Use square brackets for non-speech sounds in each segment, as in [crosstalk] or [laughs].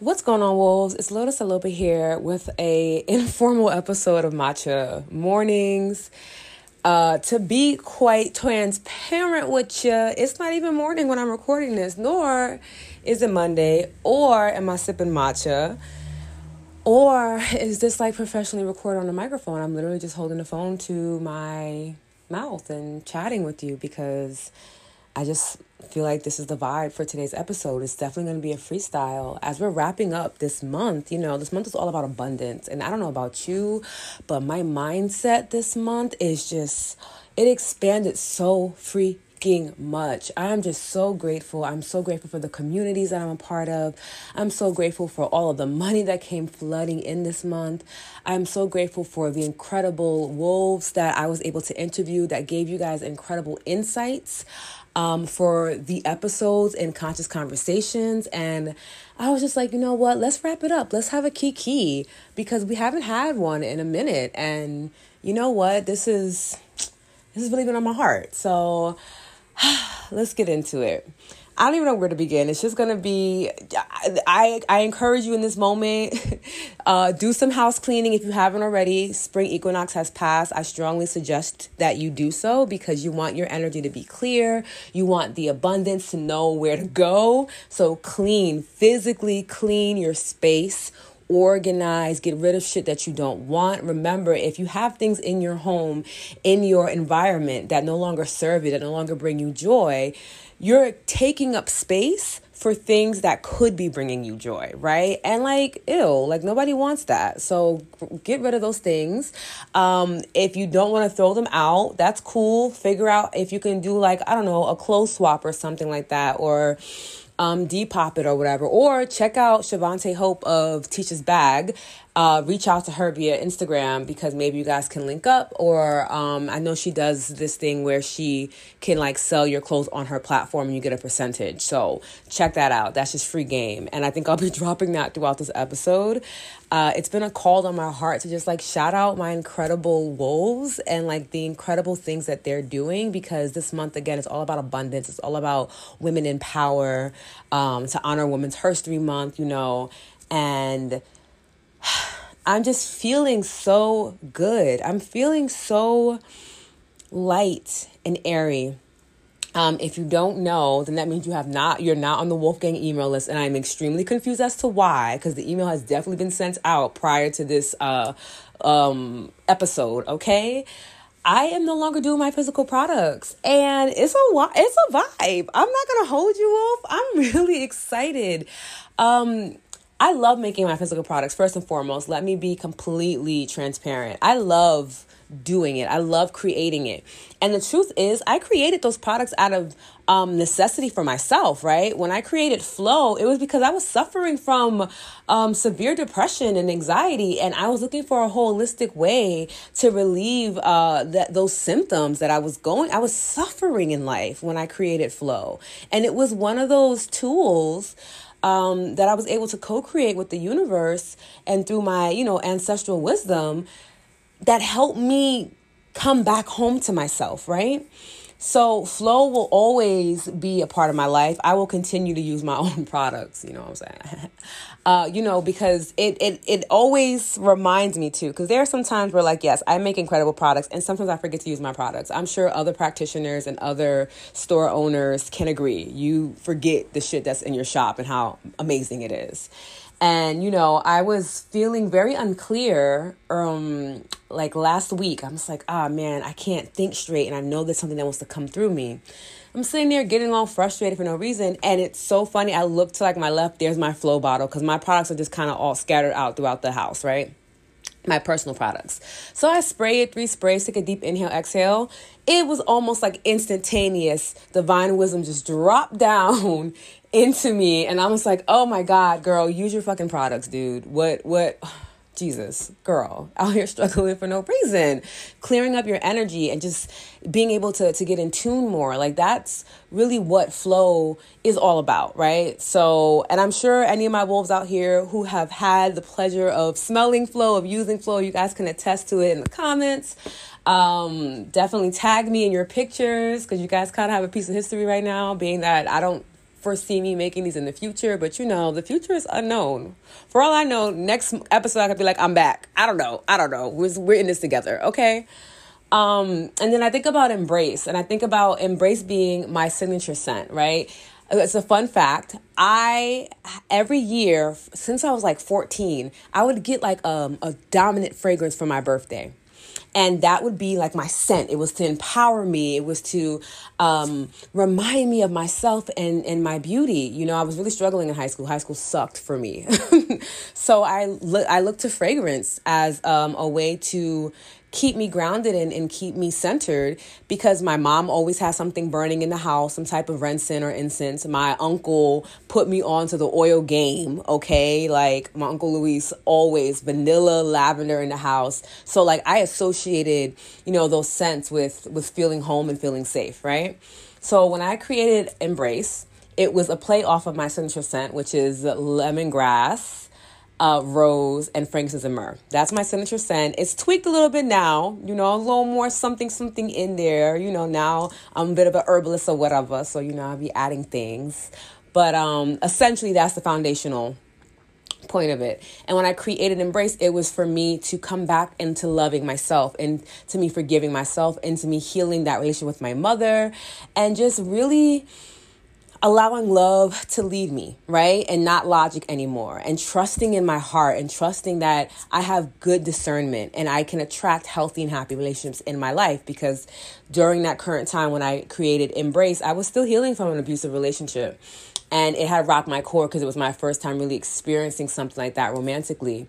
What's going on, wolves? It's Lotus Alopa here with a [laughs] informal episode of Matcha Mornings. Uh, to be quite transparent with you, it's not even morning when I'm recording this, nor is it Monday, or am I sipping matcha, or is this like professionally recorded on a microphone? I'm literally just holding the phone to my mouth and chatting with you because I just feel like this is the vibe for today's episode. It's definitely going to be a freestyle. As we're wrapping up this month, you know, this month is all about abundance. And I don't know about you, but my mindset this month is just, it expanded so freaking much. I'm just so grateful. I'm so grateful for the communities that I'm a part of. I'm so grateful for all of the money that came flooding in this month. I'm so grateful for the incredible wolves that I was able to interview that gave you guys incredible insights um, for the episodes and conscious conversations. And I was just like, you know what? Let's wrap it up. Let's have a kiki because we haven't had one in a minute. And you know what? This is this has really been on my heart. So [sighs] let's get into it. I don't even know where to begin. It's just gonna be. I I encourage you in this moment. [laughs] Uh, do some house cleaning if you haven't already. Spring equinox has passed. I strongly suggest that you do so because you want your energy to be clear. You want the abundance to know where to go. So clean, physically clean your space organize, get rid of shit that you don't want. Remember, if you have things in your home, in your environment that no longer serve you, that no longer bring you joy, you're taking up space for things that could be bringing you joy, right? And like, ew, like nobody wants that. So get rid of those things. Um, if you don't want to throw them out, that's cool. Figure out if you can do like, I don't know, a clothes swap or something like that, or um, Depop it or whatever. Or check out Shavante Hope of Teacher's Bag uh, reach out to her via Instagram because maybe you guys can link up. Or um, I know she does this thing where she can like sell your clothes on her platform and you get a percentage. So check that out. That's just free game. And I think I'll be [laughs] dropping that throughout this episode. Uh, it's been a call on my heart to just like shout out my incredible wolves and like the incredible things that they're doing because this month again it's all about abundance. It's all about women in power um, to honor Women's History Month, you know, and [sighs] I'm just feeling so good. I'm feeling so light and airy. Um, if you don't know, then that means you have not you're not on the Wolfgang email list, and I'm extremely confused as to why, because the email has definitely been sent out prior to this uh, um, episode. Okay, I am no longer doing my physical products, and it's a it's a vibe. I'm not gonna hold you off. I'm [laughs] really excited. Um, I love making my physical products first and foremost. Let me be completely transparent. I love doing it. I love creating it. And the truth is, I created those products out of um, necessity for myself, right? When I created Flow, it was because I was suffering from um, severe depression and anxiety, and I was looking for a holistic way to relieve uh, that those symptoms that I was going. I was suffering in life when I created Flow, and it was one of those tools um, that I was able to co-create with the universe and through my, you know, ancestral wisdom that helped me come back home to myself, right? So flow will always be a part of my life. I will continue to use my [laughs] own products, you know what I'm saying? [laughs] uh, you know, because it, it, it always reminds me too, because there are some times where like, yes, I make incredible products and sometimes I forget to use my products. I'm sure other practitioners and other store owners can agree. You forget the shit that's in your shop and how amazing it is. And you know, I was feeling very unclear um like last week. I'm just like, ah oh, man, I can't think straight and I know there's something that wants to come through me. I'm sitting there getting all frustrated for no reason. And it's so funny. I look to like my left, there's my flow bottle because my products are just kind of all scattered out throughout the house, right? My personal products. So I spray it three sprays, take a deep inhale, exhale. It was almost like instantaneous. Divine wisdom just dropped [laughs] down into me. And I was like, oh my God, girl, use your fucking products, dude. What, what? [sighs] Jesus, girl, [laughs] out here struggling for no reason. Clearing up your energy and just being able to, to get in tune more. Like that's really what flow is all about, right? So, and I'm sure any of my wolves out here who have had the pleasure of smelling flow, of using flow, you guys can attest to it in the comments. Um, definitely tag me in your pictures because you guys kind of have a piece of history right now, being that I don't foresee me making these in the future, but you know, the future is unknown. For all I know, next episode I could be like, I'm back. I don't know. I don't know. We're, we're in this together, okay? Um, and then I think about embrace, and I think about embrace being my signature scent, right? It's a fun fact. I every year since I was like 14, I would get like um, a dominant fragrance for my birthday and that would be like my scent. It was to empower me. It was to um, remind me of myself and, and my beauty. You know i was really struggling in high school. High school sucked for me. [laughs] So i look i looked to fragrance as um, a way to keep me grounded and, and keep me centered because my mom always has something burning in the house, some type of resin or incense. My uncle put me onto the oil game, okay? Like my uncle Luis always vanilla, lavender in the house. So like I associated, you know, those scents with with feeling home and feeling safe, right? So when I created Embrace, it was a play off of my signature scent, which is lemongrass uh, rose, and frankincense and myrrh. That's my signature scent. It's tweaked a little bit now, you know, a little more something, something in there. You know, now I'm a bit of a herbalist or whatever, so you know I'll be adding things. But um, essentially, that's the foundational point of it. And when I created Embrace, it was for me to come back into loving myself and to me forgiving myself and to me healing that relationship with my mother and just really allowing love to lead me, right? And not logic anymore. And trusting in my heart and trusting that I have good discernment and I can attract healthy and happy relationships in my life because during that current time when I created Embrace, I was still healing from an abusive relationship. And it had rocked my core because it was my first time really experiencing something like that romantically.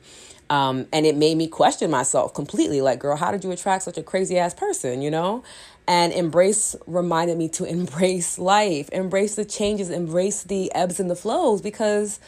Um, and it made me question myself completely like, girl, how did you attract such a crazy ass person, you know? And embrace reminded me to [laughs] embrace life, embrace the changes, embrace the ebbs and the flows because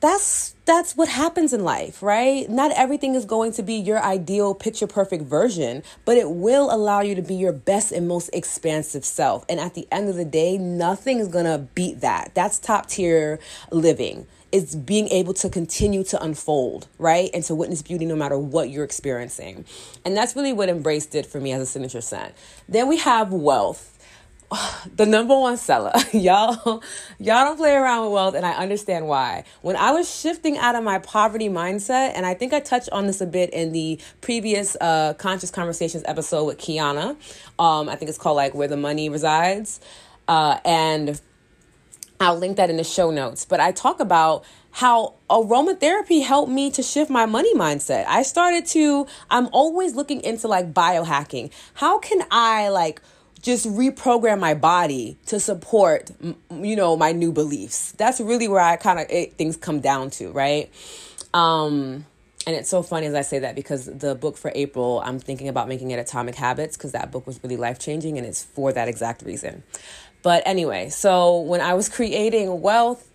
that's that's what happens in life, right? Not everything is going to be your ideal picture perfect version, but it will allow you to be your best and most expansive self. And at the end of the day, nothing is going to beat that. That's top tier living is being able to continue to unfold, right? And to witness beauty no matter what you're experiencing. And that's really what Embrace did for me as a signature scent. Then we have wealth. [sighs] The number one seller. [laughs] y'all y'all don't play around with wealth and I understand why. When I was shifting out of my poverty mindset and I think I touched on this a bit in the previous uh conscious conversations episode with Kiana. Um I think it's called like where the money resides. Uh and I'll link that in the show notes. But I talk about how aromatherapy helped me to shift my money mindset. I started to, I'm always looking into like biohacking. How can I like just reprogram my body to support, you know, my new beliefs? That's really where I kind of, things come down to, right? Um, and it's so funny as I say that because the book for April, I'm thinking about making it Atomic Habits because that book was really life changing and it's for that exact reason. But anyway, so when I was creating wealth,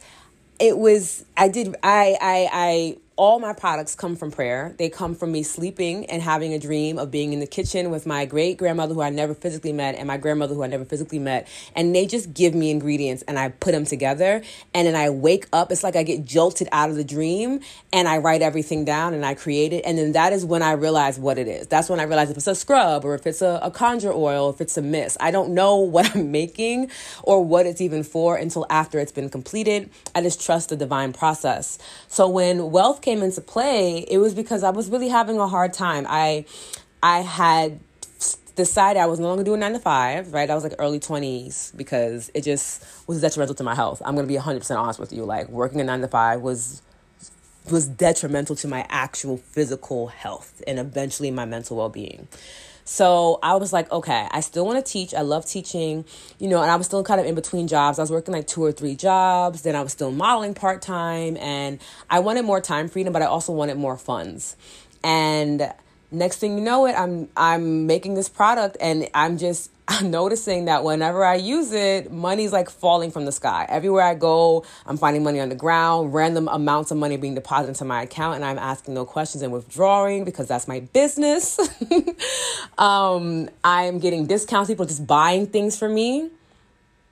it was I did I I I all my products come from prayer. They come from me sleeping and having a dream of being in the kitchen with my great grandmother who I never physically met and my grandmother who I never physically met. And they just give me ingredients and I put them together. And then I wake up. It's like I get jolted out of the dream and I write everything down and I create it. And then that is when I realize what it is. That's when I realize if it's a scrub or if it's a, a conjure oil, if it's a mist. I don't know [laughs] what I'm making or what it's even for until after it's been completed. I just trust the divine process. So when wealth came into play, it was because I was really having a hard time. I I had decided I was no longer doing nine to five, right? I was like early 20s because it just was detrimental to my health. I'm to be 100% honest with you. Like working a nine to five was was detrimental to my actual physical health and eventually my mental well-being. So I was like, okay, I still want to teach. I love teaching, you know, and I was still kind of in between jobs. I was working like two or three jobs. Then I was still modeling part time. And I wanted more time freedom, but I also wanted more funds. And next thing you know it i'm i'm making this product and i'm just [laughs] noticing that whenever I use it, money's like falling from the sky. Everywhere I go, I'm finding money on the ground, random amounts of money being deposited into my account, and I'm asking no questions and withdrawing because that's my business. [laughs] um, I'm getting discounts, people just buying things for me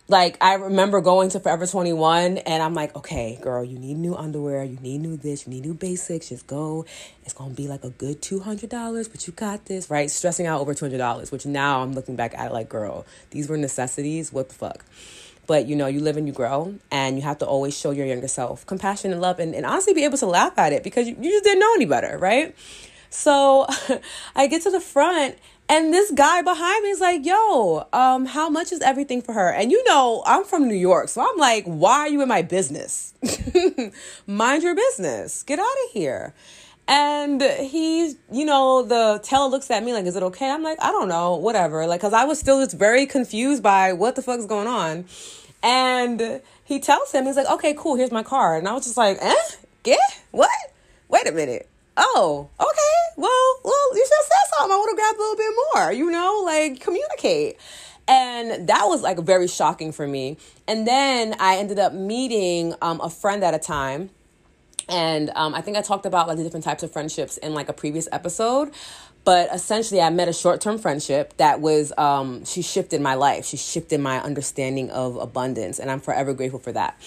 like I remember going to Forever 21 and I'm like, okay, girl, you need new underwear, you need new this, you need new basics, just go. It's gonna be like a good $200, but you got this, right? Stressing out over $200, which now I'm looking back at it like, girl, these were necessities, what the fuck? but you know, you live and you grow, and you have to always show your younger self compassion and love, and, and honestly be able to laugh at it because you, you just didn't know any better, right? So [laughs] I get to the front and this guy behind me is like, yo, um, how much is everything for her? And you know, I'm from New York, so I'm like, why are you in my business? [laughs] Mind your business. Get out of here. And he's, you know, the teller looks at me like, is it okay? I'm like, I don't know, whatever. Like, cause I was still just very confused by what the fuck's going on. And he tells him, he's like, okay, cool, here's my card. And I was just like, eh? Yeah? What? Wait a minute oh, okay, well, more, you know, like communicate. And that was like very shocking for me. And then I ended up meeting um, a friend at a time. And um, I think I talked about like the different types of friendships in like a previous episode but essentially i met a short-term friendship that was um, she shifted my life she shifted my understanding of abundance and i'm forever grateful for that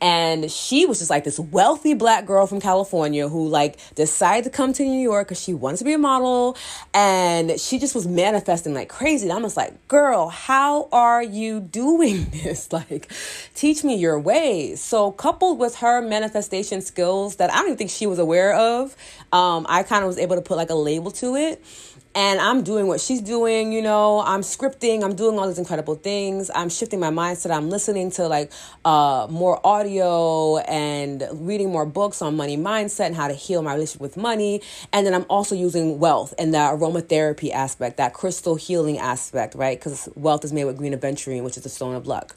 and she was just like this wealthy black girl from California who like decided to come to New York because she wanted to be a model and she just was manifesting like crazy. And I'm just like, girl, how are you doing [laughs] this? Like, teach me your ways. So coupled with her manifestation skills that I don't even think she was aware of, um, I kind of was able to put like a label to it and I'm doing what she's doing, you know, I'm scripting, I'm doing all these incredible things. I'm shifting my mindset. I'm listening to like uh, more audio and reading more books on money mindset and how to heal my relationship with money. And then I'm also using wealth and the aromatherapy aspect, that crystal healing aspect, right? Because wealth is made with green aventurine, which is the stone of luck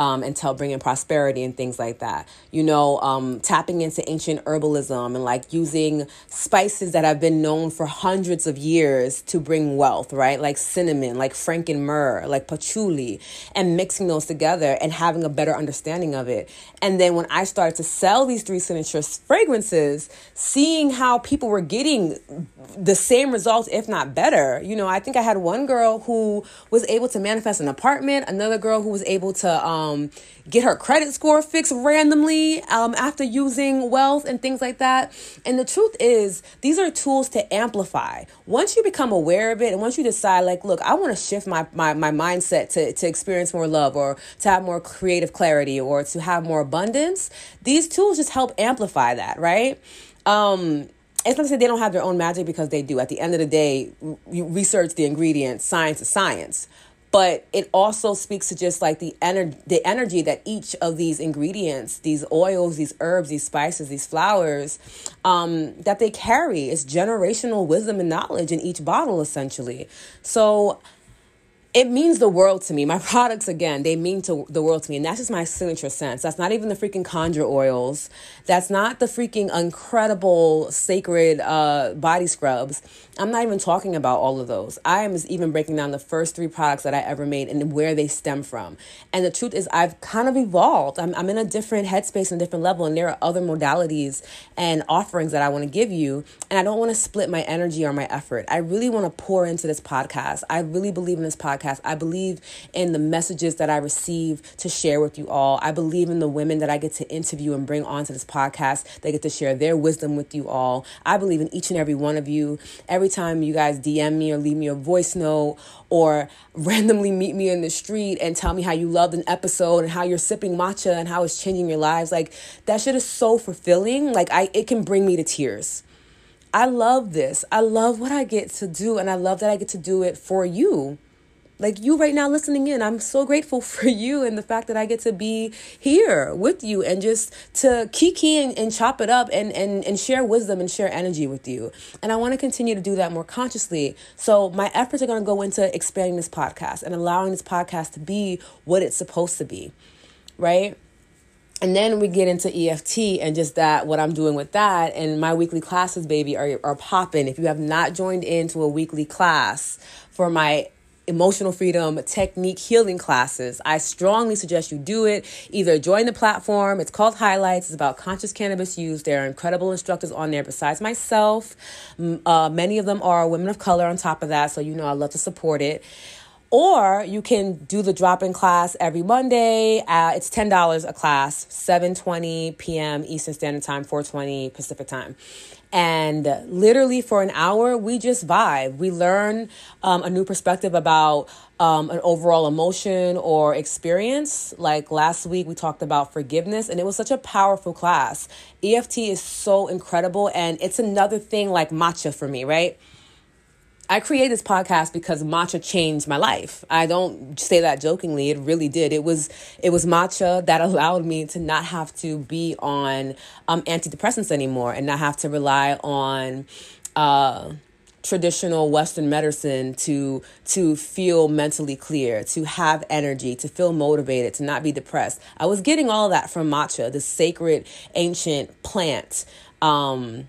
um, until bringing prosperity and things like that. You know, um, tapping into ancient herbalism and like using spices that have been known for hundreds of years to bring wealth, right? Like cinnamon, like franken myrrh, like patchouli, and mixing those together and having a better understanding of it. And then when I started to sell these three signature fragrances, seeing how people were getting the same results, if not better. You know, I think I had one girl who was able to manifest an apartment, another girl who was able to, um, um, get her credit score fixed randomly um, after using wealth and things like that. And the truth is, these are tools to amplify. Once you become aware of it and once you decide, like, look, I want to shift my, my, my mindset to, to experience more love or to have more creative clarity or to have more abundance, these tools just help amplify that, right? Um, it's not to say they don't have their own magic because they do. At the end of the day, you research the ingredients, science is science but it also speaks to just like the energy the energy that each of these ingredients these oils these herbs these spices these flowers um, that they carry is generational wisdom and knowledge in each bottle essentially. So it means the world to me. My [laughs] products, again, they mean to the world to me. And that's just my signature sense. That's not even the freaking conjure oils. That's not the freaking incredible sacred uh, body scrubs. I'm not even talking about all of those. I am even breaking down the first three products that I ever made and where they stem from. And the truth is, I've kind of evolved. I'm, I'm in a different headspace and different level. And there are other modalities and offerings that I want to give you. And I don't want to split my energy or my effort. I really want to pour into this podcast. I really believe in this podcast podcast. I believe in the messages that I receive to share with you all. I believe in the women that I get to interview and bring onto this podcast. They get to share their wisdom with you all. I believe in each and every one of you. Every time you guys DM me or leave me a voice note or [laughs] randomly meet me in the street and tell me how you loved an episode and how you're sipping matcha and how it's changing your lives, like that shit is so fulfilling. Like I it can bring me to tears. I love this. I love what I get to do, and I love that I get to do it for you like you right now listening in i'm so grateful [laughs] for you and the fact that i get to be here with you and just to kiki and, and chop it up and, and and share wisdom and share energy with you and i want to continue to do that more consciously so my efforts are going to go into expanding this podcast and allowing this podcast to be what it's supposed to be right and then we get into EFT and just that, what I'm doing with that. And my weekly classes, baby, are, are popping. If you have not joined into a weekly class for my emotional freedom technique healing classes. I strongly suggest you do it. Either join the platform, it's called Highlights, it's about conscious cannabis use. There are incredible instructors on there besides myself. Uh, many of them are women of color on top of that, so you know I love to support it or you can do the drop-in class every Monday. Uh, it's ten dollars a class, seven twenty p.m. Eastern Standard Time, four twenty Pacific Time. And literally for an hour, we just vibe. We learn um, a new perspective about um, an overall emotion or experience. Like last week, we talked about forgiveness, and it was such a powerful class. EFT is so incredible, and it's another thing like matcha for me, right? I created this podcast because matcha changed my life. I don't say that jokingly. It really did. It was it was matcha that [laughs] allowed me to not have to be on um, antidepressants anymore and not have to rely on uh, traditional Western medicine to to feel mentally clear, to have energy, to feel motivated, to not be depressed. I was getting all that from matcha, the sacred ancient plant. Um,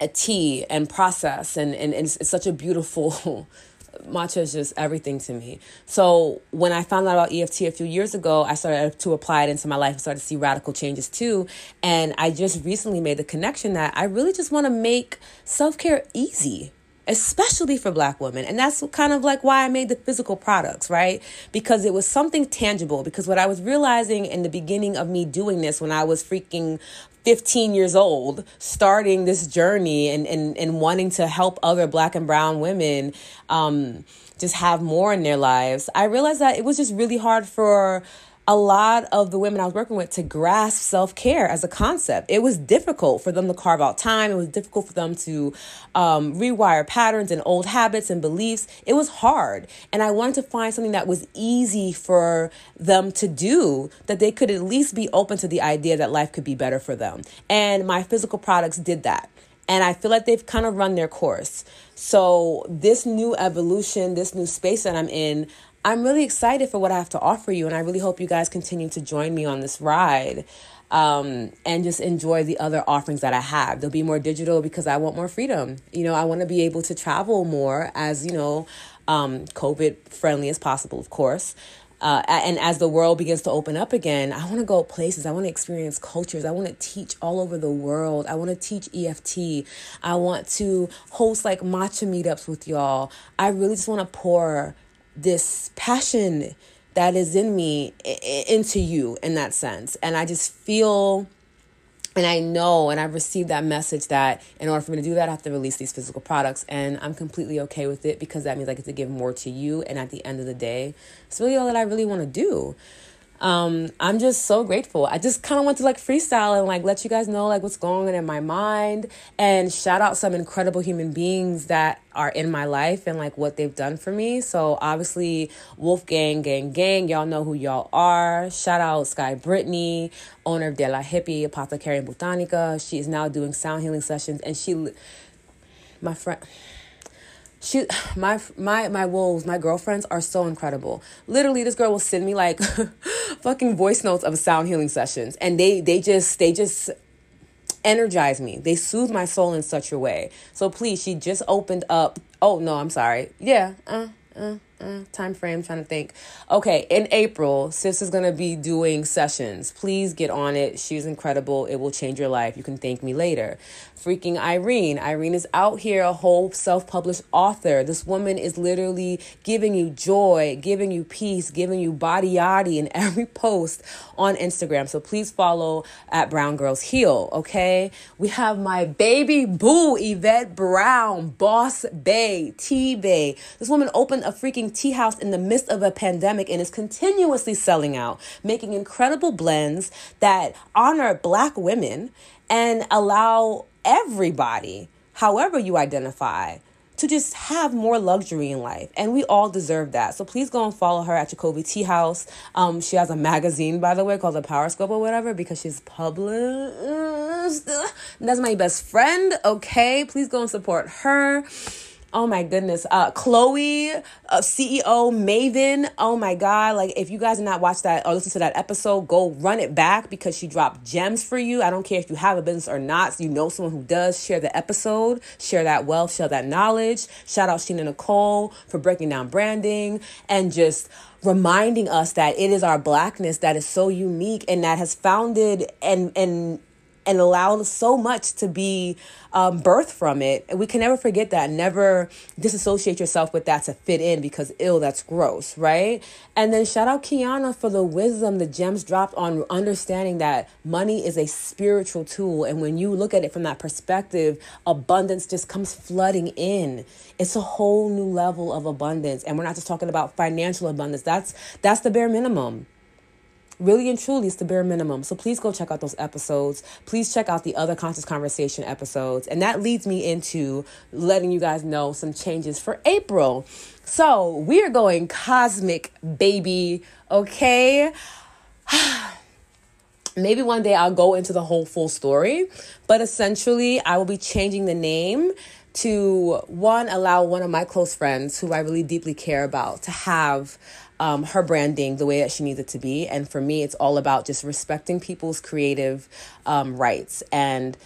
a tea and process and, and, it's, it's such a beautiful [laughs] matcha is just everything to me. So when I found out about EFT a few years ago, I started to apply it into my life and started to see radical changes too. And I just recently made the connection that I really just want to make self care easy especially for black women. And that's kind of like why I made the physical products, right? Because it was something tangible. Because what I was realizing in the beginning of me doing this when I was freaking 15 years old, starting this journey and, and, and wanting to help other black and brown women um, just have more in their lives, I realized that it was just really hard for a lot of the women I was working with to grasp self care as a concept. It was difficult for them to carve out time. It was difficult for them to um, rewire patterns and old habits and beliefs. It was hard. And I wanted to find something that was easy for them to do, that they could at least be open to the idea that life could be better for them. And my physical products did that. And I feel like they've kind of run their course. So, this new evolution, this new space that I'm in, I'm really excited for what I have to offer you, and I really hope you guys continue to join me on this ride um, and just enjoy the other offerings that I have. They'll be more digital because I want more freedom. You know, I want to be able to travel more as, you know, um, COVID friendly as possible, of course. Uh, and as the world begins to open up again, I want to go places. I want to experience cultures. I want to teach all over the world. I want to teach EFT. I want to host like matcha meetups with y'all. I really just want to pour this passion that is in me into you in that sense. And I just feel and I know and I've received that message that in order for me to do that, I have to release these physical products. And I'm completely okay with it because that means I get to give more to you. And at the end of the day, it's really all that I really want to do um, I'm just so grateful. I just kind of want to like freestyle and like let you guys know like what's going on in my mind and shout out some incredible human beings that are in my life and like what they've done for me. So obviously Wolfgang Gang Gang, y'all know who y'all are. Shout out Sky Brittany, owner of De La Hippie, Apothecary and Botanica. She is now doing sound healing sessions and she my friend she [sighs] my my my wolves my girlfriends are so incredible. Literally this girl will send me like [laughs] fucking voice notes of sound healing sessions and they they just they just energize me. They soothe my soul in such a way. So please she just opened up. Oh no i'm sorry. Yeah uh, uh, uh, time frame trying to think okay in april sis is going to be doing sessions please get on it she's incredible it will change your life you can thank me later freaking Irene. Irene is out here, a whole self published author. This woman is literally giving you joy, giving you peace, giving you body yaddy in every [laughs] post on Instagram. So please follow at Brown Girls Heal, okay? We have my baby boo, Yvette Brown, Boss Bay, Tea Bay. This woman opened a freaking tea house in the midst of a pandemic and is continuously selling out, making incredible blends that honor black women and allow everybody, however you identify, to just have more luxury in life. And we all deserve that. So please go and follow her at Jacoby Tea House. Um, she has a magazine, by the way, called the Power Scope or whatever, because she's published. That's my best friend. Okay. Please go and support her. Oh my goodness. Uh Chloe, uh, CEO Maven. Oh my god. Like if you guys did not watch that or listen to that episode, go run it back because she dropped gems for you. I don't care if you have a business or not. So you know someone who does. Share the episode, share that wealth, share that knowledge. Shout out Sheena Nicole for breaking down branding and just reminding us that it is our blackness that is so unique and that has founded and and and allow so much to be um, birthed from it. We can never forget that. Never disassociate yourself with that to fit in because ill, that's gross, right? And then shout out Kiana for the wisdom, the gems dropped on understanding that money is a spiritual tool. And when you look at it from that perspective, abundance just comes flooding in. It's a whole new level of abundance. And we're not just talking about financial abundance. That's that's the bare minimum really and truly it's the bare minimum. So please go check out those episodes. Please check out the other conscious conversation episodes. And that leads me into letting you guys know some changes for april. So we are going cosmic baby okay? [sighs] Maybe one day i'll go into the whole full story but essentially i will be changing the name to one allow one of my close friends who i really deeply care about to have um, her branding the way that she needs it to be. And for me, it's all about just respecting people's creative um, rights. And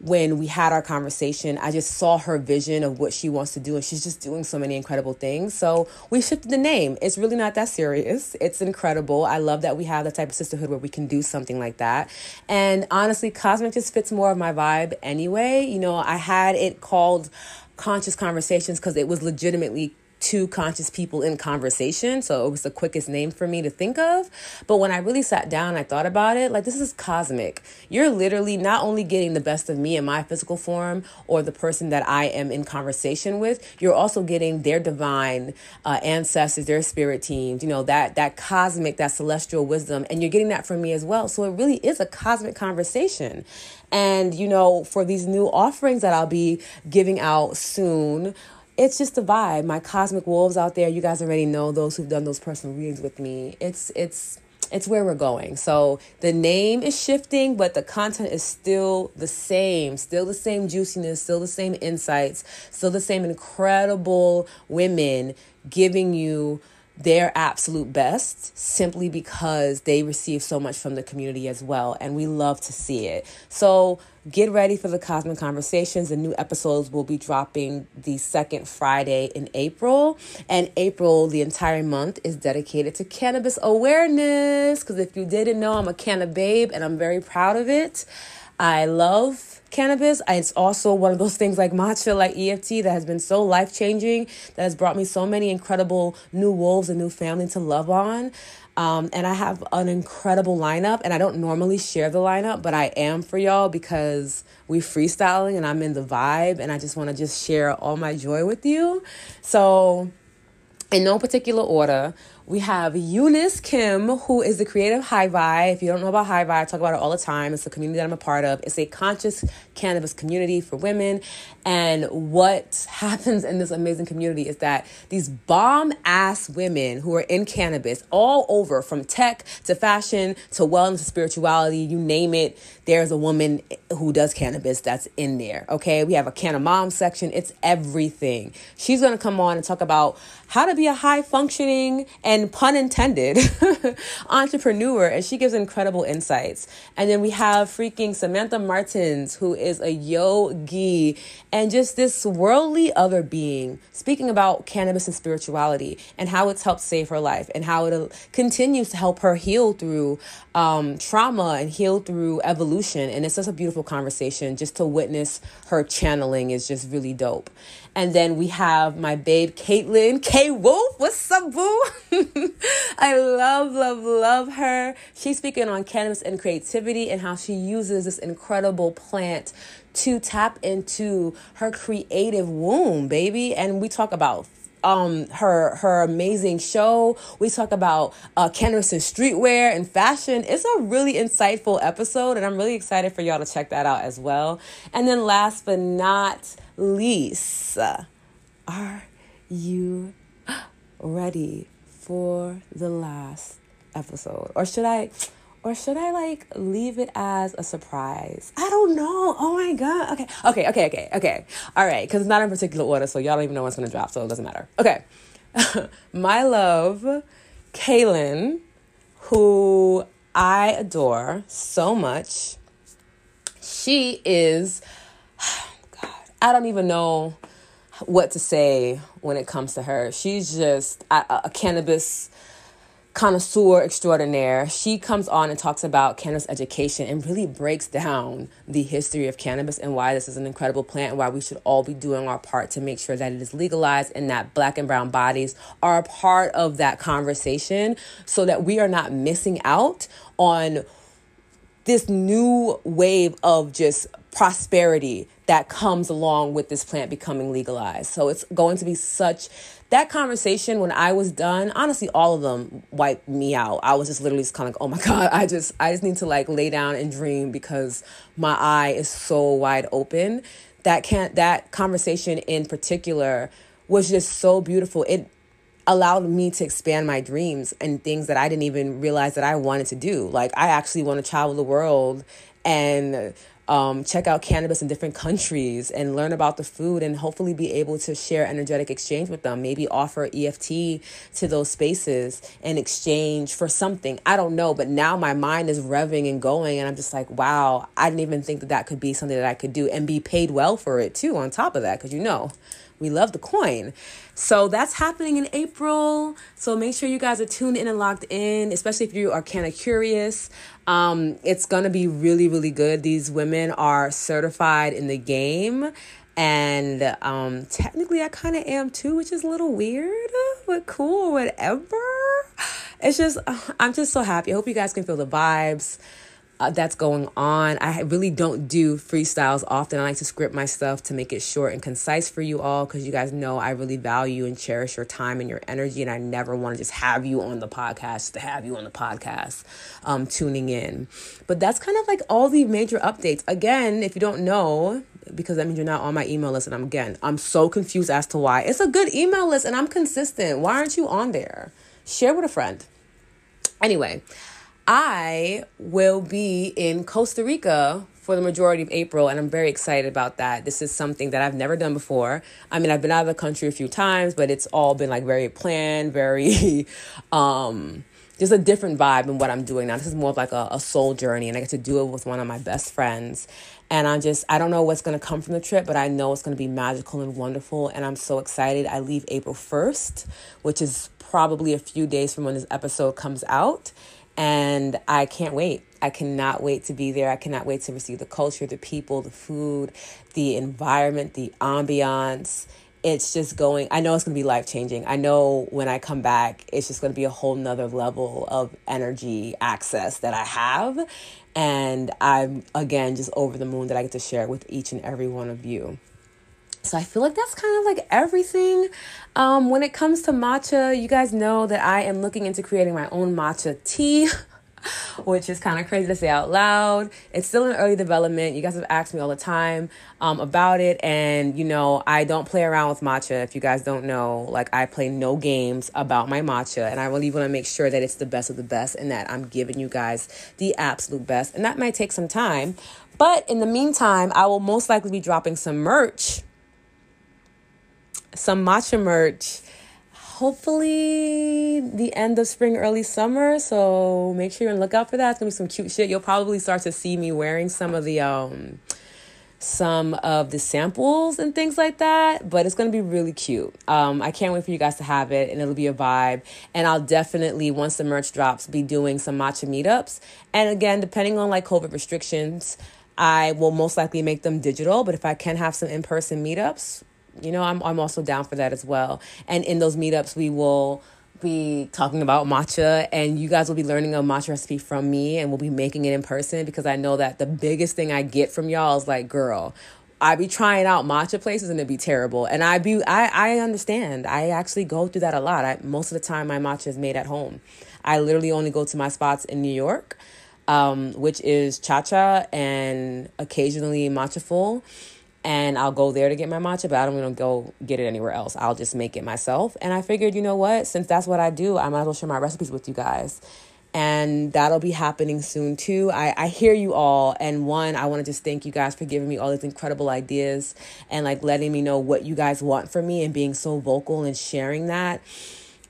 when we had our conversation, I just saw her vision of what she wants to do, and she's just doing so many incredible things. So we shifted the name. It's really not that serious. It's incredible. I love that we have the type of sisterhood where we can do something like that. And honestly, Cosmic just fits more of my vibe anyway. You know, I had it called Conscious Conversations because it was legitimately two conscious people in conversation. So it was the quickest name for me to think of. But when I really sat down, I thought about it like, this is cosmic. You're literally not only getting the best of me in my physical form or the person that I am in conversation with, you're also getting their divine uh, ancestors, their spirit teams, you know, that, that cosmic, that celestial wisdom. And you're getting that from me as well. So it really is a cosmic conversation. And, you know, for these new offerings that I'll be giving out soon, it's just a vibe. My cosmic wolves out there, you guys already know those who've done those personal readings with me. It's it's it's where we're going. So the name is shifting, but the content is still the same, still the same juiciness, still the same insights, still the same incredible women giving you their absolute best simply because they receive so much from the community as well. And we love to see it. So get ready for the Cosmic Conversations. The new episodes will be dropping the second Friday in April. And April, the entire month, is dedicated to cannabis awareness. Because if you didn't know, I'm a canna babe and I'm very proud of it. I love cannabis. It's also one of those things like matcha, like EFT, that has been so life changing, that has brought me so many incredible new wolves and new family to love on. Um, and I have an incredible lineup, and I don't normally share the lineup, but I am for y'all because we freestyling and I'm in the vibe, and I just want to just share all my joy with you. So, in no particular order, we have Eunice Kim, who is the creative High Vibe. If you don't know about High Vibe, I talk about it all the time. It's a community that I'm a part of. It's a conscious cannabis community for women. And what [laughs] happens in this amazing community is that these bomb ass women who are in cannabis all over, from tech to fashion to wellness to spirituality, you name it, there's a woman who does cannabis that's in there. Okay. We have a canna mom section. It's everything. She's to come on and talk about how to be a high functioning and pun intended [laughs] entrepreneur. And she gives incredible insights. And then we have freaking Samantha Martins, who is a yogi and just this worldly other being, speaking about cannabis and spirituality and how it's helped save her life and how it continues to help her heal through um, trauma and heal through evolution. And it's such a beautiful conversation. Just to witness her channeling is just really dope. And then we have my babe, Caitlin K. Wolf. What's up, boo? [laughs] I love, love, love her. She's speaking on cannabis and creativity and how she uses this incredible plant to tap into her creative womb, baby. And we talk about um her her amazing show. We talk about uh and streetwear and fashion. It's a really insightful episode and I'm really excited for y'all to check that out as well. And then last but not least, are you [gasps] ready for the last episode? Or should I or should I like leave it as a surprise? I don't know. Oh my god. Okay. Okay. Okay. Okay. Okay. All right. Because it's not in particular order, so y'all don't even know what's gonna drop, so it doesn't matter. Okay. [laughs] my love, Kaylin, who I adore so much. She is. [sighs] God, I don't even know what to say when it comes to her. She's just a, a cannabis connoisseur extraordinaire, she comes on and talks about cannabis education and really breaks down the history of cannabis and why this is an incredible plant and why we should all be doing our part to make sure that it is legalized and that black and brown bodies are a part of that conversation so that we are not missing out on this new wave of just prosperity that comes along with this plant becoming legalized. So it's going to be such that conversation when I was done, honestly, all of them wiped me out. I was just literally just kind of like, oh my [laughs] God, I just I just need to like lay down and dream because my eye is so wide open. That can't that conversation in particular was just so beautiful. It allowed me to expand my dreams and things that I didn't even realize that I wanted to do. Like I actually want to travel the world and um, check out cannabis in different countries and learn about the food and hopefully be able to share energetic exchange with them. Maybe offer EFT to those spaces in exchange for something. I don't know, but now my mind is revving and going, and I'm just like, wow, I didn't even think that that could be something that I could do and be paid well for it too, on top of that, because you know we love the coin. So that's happening in April. So make sure you guys are tuned in and locked in, especially if you are kind of curious. Um, it's going to be really, really good. These women are certified in the game. And um, technically, I kind of am too, which is a little weird, but cool, whatever. It's just, I'm just so happy. I hope you guys can feel the vibes uh, that's going on. I really don't do freestyles often. I like to script my stuff to make it short and concise for you all because you guys know I really value and cherish your time and your energy. And I never want to just have you on the podcast to have you on the podcast um, tuning in. But that's kind of like all the major updates. Again, if you don't know, because that means you're not on my email list. And I'm again, I'm so confused as to why. It's a good email list and I'm consistent. Why aren't you on there? Share with a friend. Anyway, I will be in Costa Rica for the majority of April, and I'm very excited about that. This is something that I've never done before. I mean, I've been out of the country a few times, but it's all been like very planned, very, [laughs] um, just a different vibe in what I'm doing now. This is more of like a, a soul journey, and I get to do it with one of my best friends. And I'm just, I don't know what's to come from the trip, but I know it's to be magical and wonderful. And I'm so excited. I leave April 1st, which is probably a few days from when this episode comes out. And I can't wait. I cannot wait to be there. I cannot wait to receive the culture, the people, the food, the environment, the ambiance. It's just going, I know it's going to be life changing. I know when I come back, it's just going to be a whole nother level of energy access that I have. And I'm, again, just over the moon that I get to share with each and every one of you. So I feel like that's kind of like everything. Um, when it comes to matcha, you guys know that I am looking into creating my own matcha tea. [laughs] which is kind of crazy to say out loud. It's still in early development. You guys have asked me all the time um, about it, and you know, I don't play around with matcha. If you guys don't know, like, I play no games about my matcha, and I really want to make sure that it's the best of the best and that I'm giving you guys the absolute best. And that might take some time, but in the meantime, I will most likely be dropping some merch some matcha merch hopefully the end of spring, early summer. So make sure you're on lookout for that. It's gonna be some cute shit. You'll probably start to see me wearing some of the um some of the samples and things like that, but it's gonna be really cute. Um, I can't wait for you guys to have it, and it'll be a vibe. And I'll definitely, once the merch drops, be doing some matcha meetups. And again, depending on like COVID restrictions, I will most likely make them digital. But if I can have some in person meetups, you know, I'm I'm also down for that as well. And in those meetups, we will be talking about matcha and you guys will be learning a matcha recipe from me and we'll be making it in person because I know that the biggest thing I get from y'all is like, girl, I be trying out matcha places and it'd be terrible. And I be I, I understand. I actually go through that a lot. I, most of the time my matcha is made at home. I literally only go to my spots in New York, um, which is Cha Cha and occasionally Matchaful and I'll go there to get my matcha, but I don't to go get it anywhere else. I'll just make it myself. And I figured, you know what? Since that's what I do, I might as well share my recipes with you guys. And that'll be happening soon too. I, I hear you all. And one, I want to just thank you guys for giving me all these incredible ideas and like letting me know what you guys want from me and being so vocal and sharing that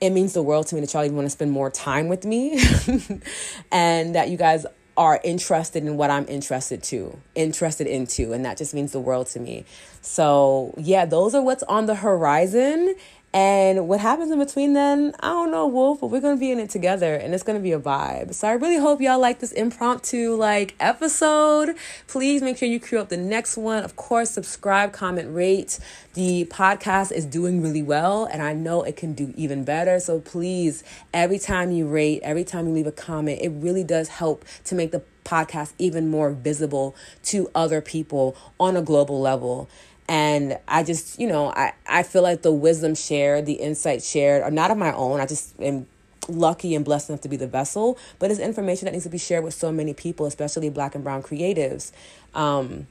it means the world to me that y'all even want to spend more time with me [laughs] and that you guys are interested in what I'm interested to, interested into, and that just means the world to me. So, yeah, those are what's on the horizon. And what happens in between then, I don't know, Wolf, but we're gonna be in it together and it's gonna be a vibe. So I really hope y'all like this impromptu like episode. Please make sure you queue up the next one. Of course, subscribe, comment, rate. The podcast is doing really well and I know it can do even better. So please, every time you rate, every time you leave a comment, it really does help to make the podcast even more visible to other people on a global level. And I just, you know, I, I feel like the wisdom shared, the insight shared are not of my own. I just am lucky and blessed enough to be the vessel, but it's information that needs to be shared with so many people, especially black and brown creatives. Um,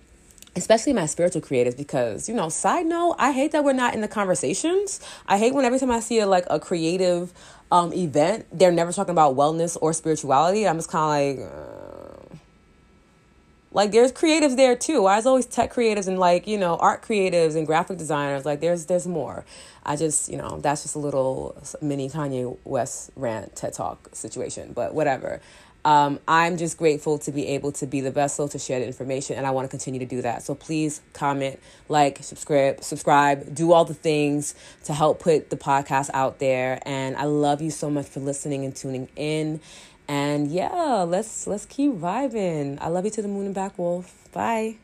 especially my spiritual creatives because you know side note i hate that we're not in the conversations i hate when every time i see a like a creative um event they're never talking about wellness or spirituality i'm just kind of like uh, like there's creatives there too. I was always tech creatives and like, you know, art creatives and graphic designers. Like there's there's more. I just, you know, that's just a little mini Kanye West rant TED Talk situation, but whatever. Um, I'm just grateful to be able to be the vessel to share the information, and I want to continue to do that. So please comment, like, subscribe, subscribe, do all the things to help put the podcast out there. And I love you so much for listening and tuning in. And yeah, let's let's keep vibing. I love you to the moon and back, Wolf. Bye.